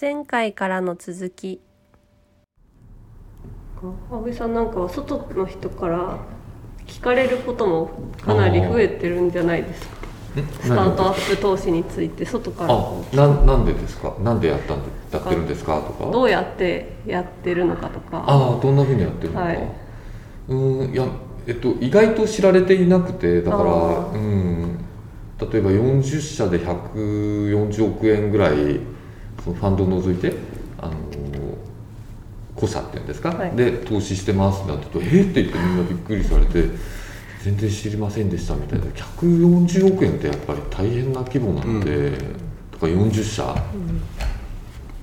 前回からの続き。阿部さんなんかは外の人から聞かれることもかなり増えてるんじゃないですか。スタートアップ投資について外から。あななんでですか？なんでやったんやってるんですか？とか。どうやってやってるのかとか。ああどんなふうにやってるのか、はい。うんいやえっと意外と知られていなくてだからうん。例えば40社で140億円ぐらいそのファンドを除いてあの個社っていうんですか、はい。で投資してますってなってと「えっ?」って言ってみんなびっくりされて「全然知りませんでした」みたいな。140億円ってやっぱり大変な規模なので、とか40社、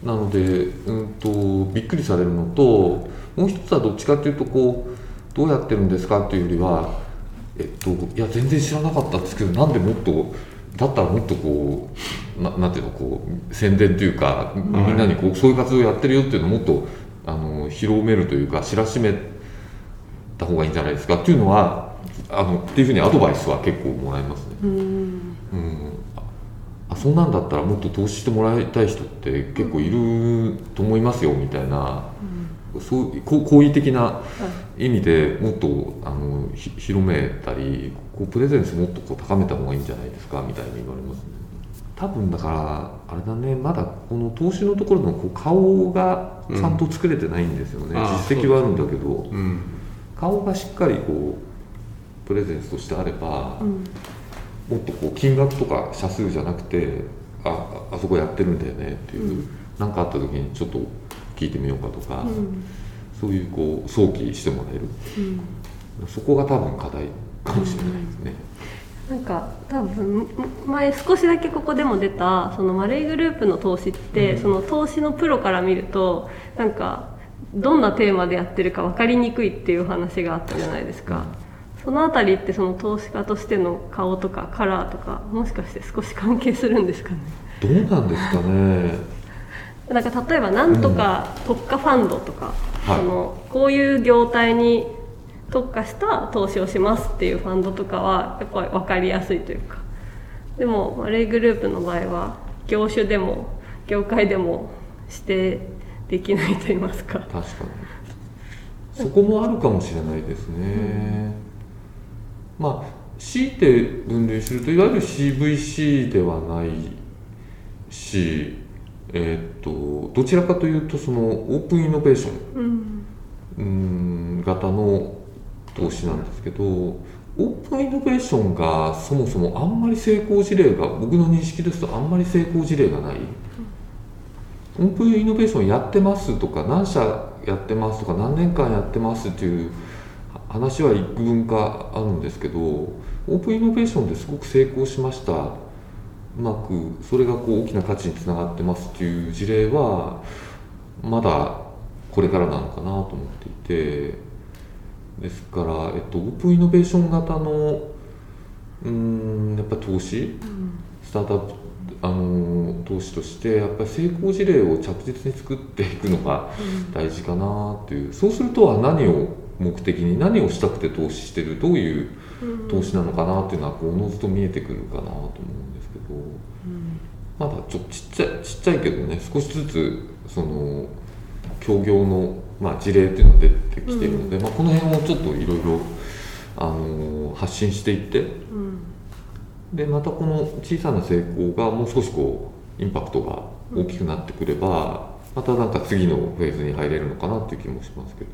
なので、うん、とびっくりされるのともう一つはどっちかというとこうどうやってるんですかっていうよりは、えっと、いや全然知らなかったんですけどなんでもっとだったらもっとこうななんていうのこう宣伝というかみんなにこうそういう活動やってるよっていうのをもっとあの広めるというか知らしめた方がいいんじゃないですかっていうのはあのっていうふうにアドバイスは結構もらいますね。うん。うん。あそんなんだったらもっと投資してもらいたい人って結構いると思いますよみたいな、そうこう好意的な意味でもっとあのひ広めたりこうプレゼンスもっとこう高めた方がいいんじゃないですかみたいに言われますね。多分だからあれだねまだこの投資のところのこう顔がちゃんと作れてないんですよね、うん。実績はあるんだけどうん。顔がしっかりこうプレゼンスとしてあれば、うん。もっとこう金額とか社数じゃなくてああそこやってるんだよねっていう。何、かあった時にちょっと聞いてみようかとか、うん。そういうこう想起してもらえる。うん。そこが多分課題かもしれないですね。なんか多分前少しだけここでも出たそのマレーグループの投資って、その投資のプロから見るとなんかどんなテーマでやってるか分かりにくいっていう話があったじゃないですか、そのあたりってその投資家としての顔とかカラーとかもしかして少し関係するんですかね？どうなんですかね。なんか例えばなんとか特化ファンドとか、はい。そのこういう業態に特化した投資をしますっていうファンドとかはやっぱり分かりやすいというか。でもマレーグループの場合は業種でも業界でも指定できないと言いますか。確かに。そこもあるかもしれないですね、まあ強いて分類するといわゆる CVC ではないしえーっとどちらかというとそのオープンイノベーションうん。うん型の投資なんですけどオープンイノベーションがそもそもあんまり成功事例が僕の認識ですとあんまり成功事例がない、オープンイノベーションやってますとか何社やってますとか何年間やってますっていう話は幾分かあるんですけどオープンイノベーションですごく成功しました。うまくそれがこう大きな価値につながってますっていう事例はまだこれからなのかなと思っていて。ですから、えっと、オープンイノベーション型のうーんやっぱ投資？スタートアップあの投資としてやっぱり成功事例を着実に作っていくのが大事かなっていう。そうするとは何を目的に何をしたくて投資してる？どういう投資なのかなっていうのはこうおのずと見えてくるかなと思うんですけど。まだちょっとちっちゃいちっちゃいけどね少しずつその協業の、まあ、事例っていうのが出てきているので、まあ、この辺をちょっといろいろあの発信していってうん。でまたこの小さな成功がもう少しこうインパクトが大きくなってくれば、またなんか次のフェーズに入れるのかなっていう気もしますけど、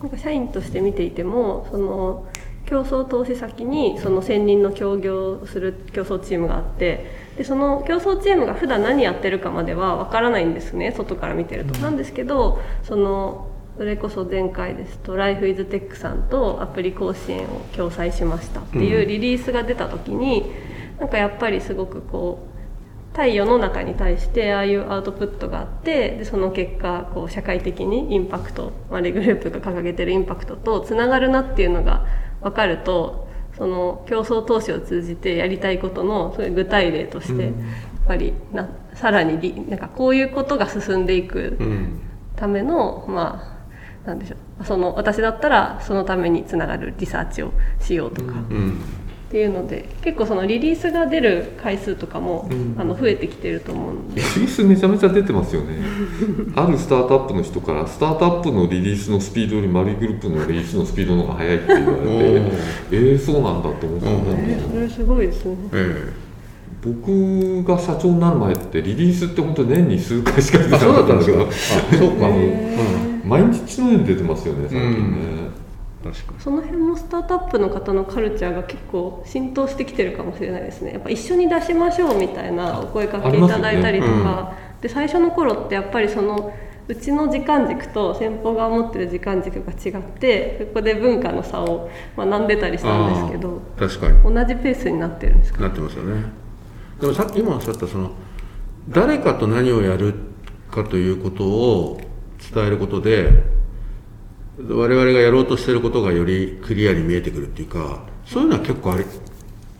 なんか社員として見ていてもその競争投資先にその専任の協業する競争チームがあってでその競争チームが普段何やってるかまではわからないんですね外から見てると。なんですけどそのそれこそ前回ですと「ライフイズテックさんとアプリ甲子園を共催しましたっていうリリースが出た時に、なんかやっぱりすごくこう対世の中に対してああいうアウトプットがあってでその結果こう社会的にインパクトマレグループが掲げてるインパクトとつながるなっていうのが分かるとその競争投資を通じてやりたいことのそういう具体例としてやっぱりなさらにりなんかこういうことが進んでいくうん。ためのまあなんでしょう。その私だったらそのためにつながるリサーチをしようとか、うんっていうので結構そのリリースが出る回数とかも、うん。あの増えてきてると思うんで。リリースめちゃめちゃ出てますよね。あるスタートアップの人からスタートアップのリリースのスピードよりマリーグループのリリースのスピードの方が速いって言われてえー、そうなんだと思ったんだえそれすごいですね。え僕が社長になる前ってリリースって本当年に数回しか出てなえあそうだったんですか。かったんだけど 毎日のように出てますよね最近ね、確かに。その辺もスタートアップの方のカルチャーが結構浸透してきてるかもしれないですね。やっぱ一緒に出しましょうみたいなお声かけいただいたりとありか、で最初の頃ってやっぱりそのうちの時間軸と先方が持ってる時間軸が違ってそこで文化の差を学んでたりしたんですけど確かに。同じペースになってるんですか？なってますよね。でもさ今おっしゃったその誰かと何をやるかということを伝えることで我々がやろうとしていることがよりクリアに見えてくるっていうかそういうのは結構ある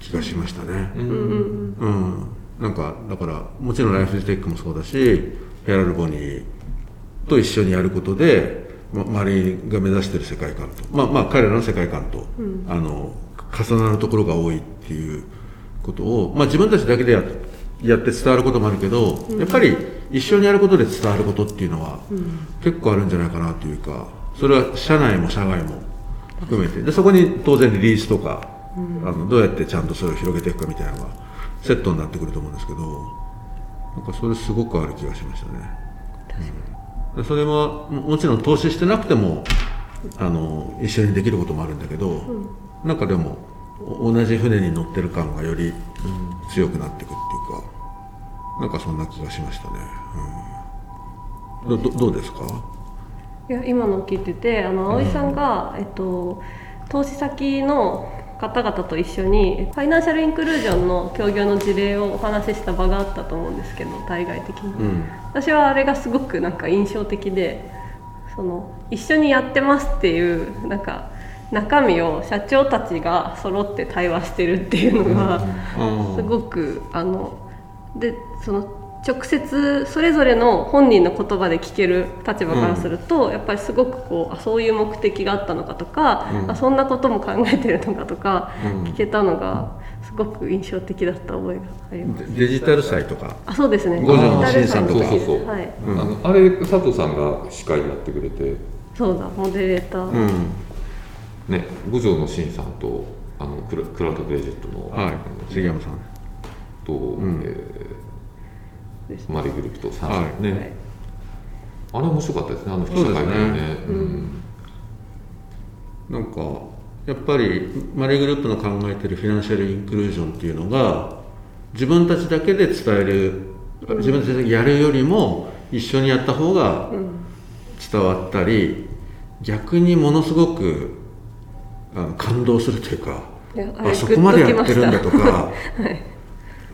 気がしましたね。うん。うん、なんかだからもちろんライフテックもそうだしヘラルボニーと一緒にやることで、ま、周りが目指している世界観とまあまあ彼らの世界観と、あの重なるところが多いっていうことを、まあ、自分たちだけでややって伝わることもあるけど、やっぱり一緒にやることで伝わることっていうのは、結構あるんじゃないかなというかそれは社内も社外も含めて。でそこに当然リリースとか、あのどうやってちゃんとそれを広げていくかみたいなのがセットになってくると思うんですけどなんかそれすごくある気がしましたね。でそれはももちろん投資してなくてもあの一緒にできることもあるんだけど、なんかでもお同じ船に乗ってる感がより強くなっていくっていうかなんかそんな気がしましたね。うん、どどどうですか？いや今のを聞いててあの葵さんが、えっと、投資先の方々と一緒にファイナンシャルインクルージョンの協業の事例をお話しした場があったと思うんですけど対外的に、うん。私はあれがすごくなんか印象的でその一緒にやってますっていうなんか中身を社長たちが揃って対話してるっていうのが、すごくあのでその直接それぞれの本人の言葉で聞ける立場からすると、やっぱりすごくこうあそういう目的があったのかとか、うん。あそんなことも考えてるのかとか、うん。聞けたのがすごく印象的だった覚えがあります。デデジタル祭とか？あそうですね。五条の新さんとか。祭そうそうそう。はい。うん。あのあれ佐藤さんが司会やってくれて。そうだモデレーター。うん。ね五条の新さんとあのクラクラウドクレジットの、はい。杉山さん。と、ん。えです。ーマリーグループと3はい。社ね、はい。あれ面白かったですねあの記者そうですね。会見ね。うん。なんかやっぱりマリーグループの考えてるフィナンシャルインクルージョンっていうのが自分たちだけで伝える自分たちだけやるよりも一緒にやった方が伝わったり逆にものすごくあの感動するというかあそこまでやってるんだとグッときまか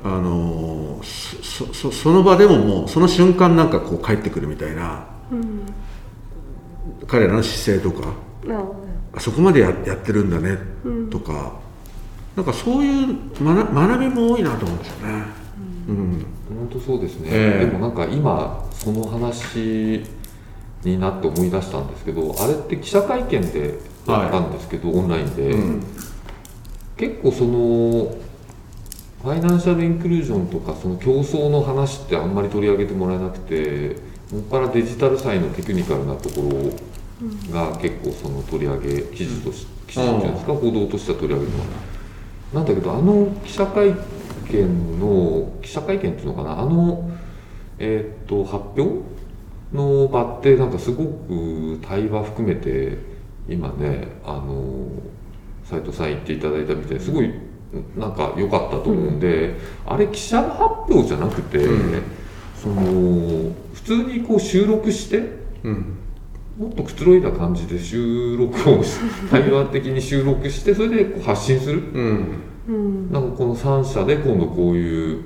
あのそそそその場でももうその瞬間なんかこう帰ってくるみたいな、彼らの姿勢とかああそこまでややってるんだねとか、なんかそういう学学びも多いなと思うんですよね。うん。本当そうですね、ええ。でもなんか今その話になって思い出したんですけどあれって記者会見でやったんですけど、オンラインで、うん。結構そのファイナンシャルインクルージョンとかその競争の話ってあんまり取り上げてもらえなくてもっぱらデジタル債のテクニカルなところが結構その取り上げ記事とし記事っていうんですか報道としては取り上げるのは。なんだけどあの記者会見の記者会見っていうのかなあのえーっと発表の場ってなんかすごく対話含めて今ねあの斉藤さん言っていただいたみたいにすごいなんか良かったと思うんで、あれ記者発表じゃなくて、うん。その普通にこう収録してうん。もっとくつろいだ感じで収録をし対話的に収録してそれでこう発信する。なんかこの3社で今度こういう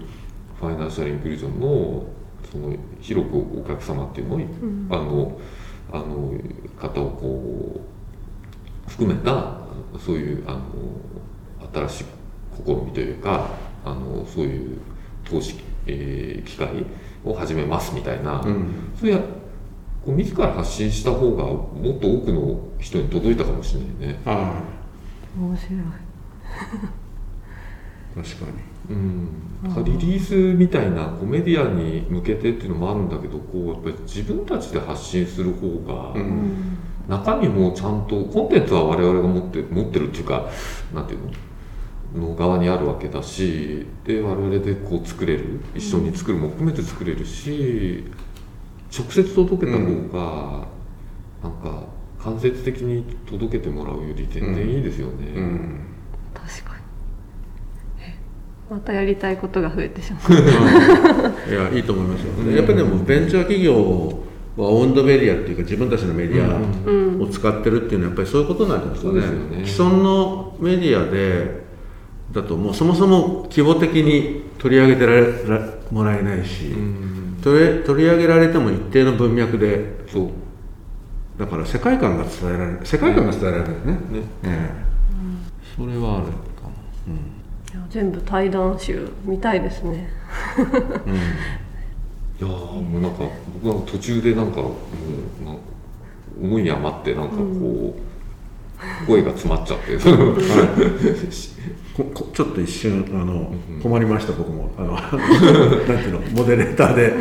ファイナンシャルインクルージョンのその広くお客様っていうのを、ん。あのあの方をこう含めたそういうあの新しい試みというかあのそういう投資、えー機会を始めますみたいな、うん。そういうこう自ら発信した方がもっと多くの人に届いたかもしれないね。は面白い。確かに。うん、リリースみたいなこうメディアに向けてっていうのもあるんだけどこうやっぱり自分たちで発信する方が、うん。中身もちゃんとコンテンツは我々が持って持ってるっていうかなんていうの？の側にあるわけだしで我々でこう作れる一緒に作るも含めて作れるし直接届けた方が、なんか間接的に届けてもらうより全然いいですよね。うん。確かに。えまたやりたいことが増えてしまう。い。やいいと思いますよ、やっぱりでもベンチャー企業はオウンドメディアっていうか自分たちのメディアを使ってるっていうのはやっぱりそういうことなんじゃないですかね,、そうですよね。既存のメディアでだともうそもそも規模的に取り上げてられらもらえないし、うん。取り取り上げられても一定の文脈でそうだから世界観が伝えられる世界観が伝えられるね、ね。ええ。それはあるかも、いや全部対談集見たいですね。いやーもうなんか僕は途中でなんかもうなんか思いに余ってなんかこう、声が詰まっちゃって。ここちょっと一瞬あの、困りました僕も。あの なんていうのモデレーターで。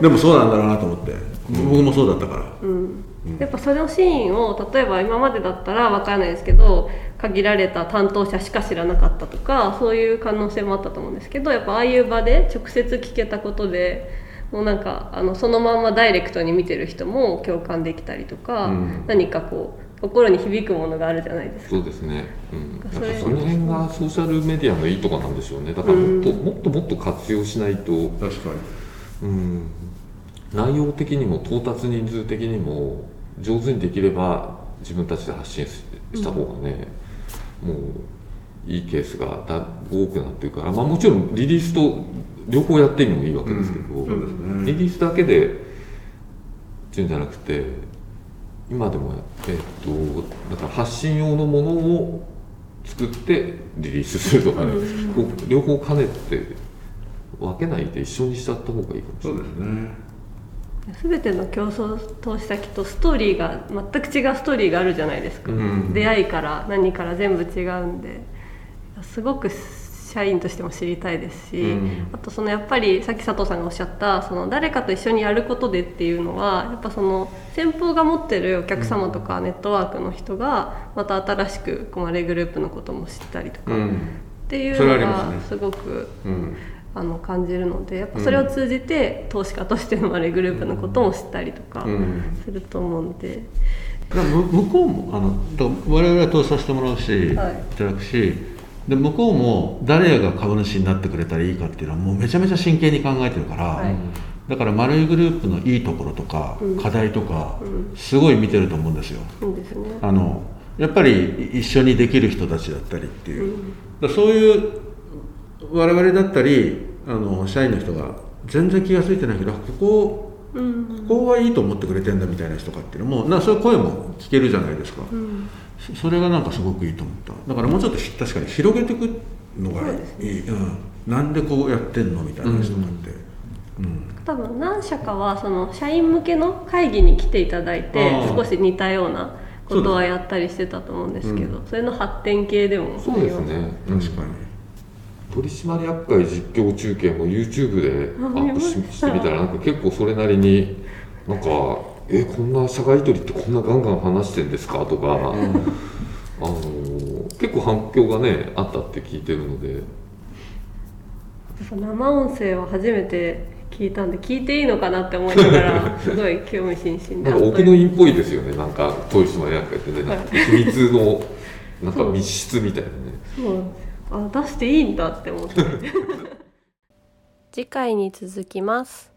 でもそうなんだろうなと思って、僕もそうだったから、やっぱそのシーンを例えば今までだったら分からないですけど限られた担当者しか知らなかったとかそういう可能性もあったと思うんですけどやっぱああいう場で直接聞けたことでもうなんかあのそのまんまダイレクトに見てる人も共感できたりとか、うん。何かこう心に響くものがあるじゃないですか。そうですね、うん、それ。やっぱその辺がソーシャルメディアのいいとこなんでしょうね。だからもっと、もっともっと活用しないと、確かに。うん、内容的にも到達人数的にも上手にできれば自分たちで発信しした方がね、もういいケースがだ多くなってるから、まあ、もちろんリリースと両方やってもいいわけですけど、そうですね。リリースだけでっていうんじゃなくて今でも、えっとだから発信用のものを作ってリリースするとかね、こう両方兼ねて分けないで一緒にしちゃった方がいいかもしれない。ですね。全ての競争投資先とストーリーが全く違うストーリーがあるじゃないですか、うん。出会いから何から全部違うんですごく社員としても知りたいですし、うん。あとそのやっぱりさっき佐藤さんがおっしゃったその誰かと一緒にやることでっていうのはやっぱその先方が持ってるお客様とかネットワークの人がまた新しくコマレグループのことも知ったりとか、うん。っていうのがすごくうん。あの感じるのでやっぱそれを通じて投資家としてのマレーグループのことも知ったりとかうん。すると思うんで、向こうもあの我々は投資させてもらうし、はい。い、ただくしで向こうも誰が株主になってくれたらいいかっていうのはもうめちゃめちゃ真剣に考えてるから、はい。だから丸いグループのいいところとか、うん。課題とか、うん。すごい見てると思うんですよ。いいですね。あのやっぱり一緒にできる人たちだったりっていう、うん。そういう我々だったりあの社員の人が全然気が付いてないけどここうん。ここはいいと思ってくれてんだみたいな人とかっていうのもなそういう声も聞けるじゃないですか、うんそそれがなんかすごくいいと思った。だからもうちょっとひ確かに広げていくのがいい、うん、なんでこうやってんのみたいな人とかって、うん。多分何社かはその社員向けの会議に来ていただいて少し似たようなことはやったりしてたと思うんですけどそれの発展系でもそうですね、確かに、取締役会実況中継も YouTube でアップししてみたらなんか結構それなりになんか「えこんな社外取りってこんなガンガン話してんですか?」とか、あの結構反響がねあったって聞いてるので。生音声は初めて聞いたんで聞いていいのかなって思いながら すごい興味津々で。なんか奥の院っぽいですよね。なんか取締役会ってね。なんか秘密のなんか密室みたいなね。そう。あ出していいんだって思って。次回に続きます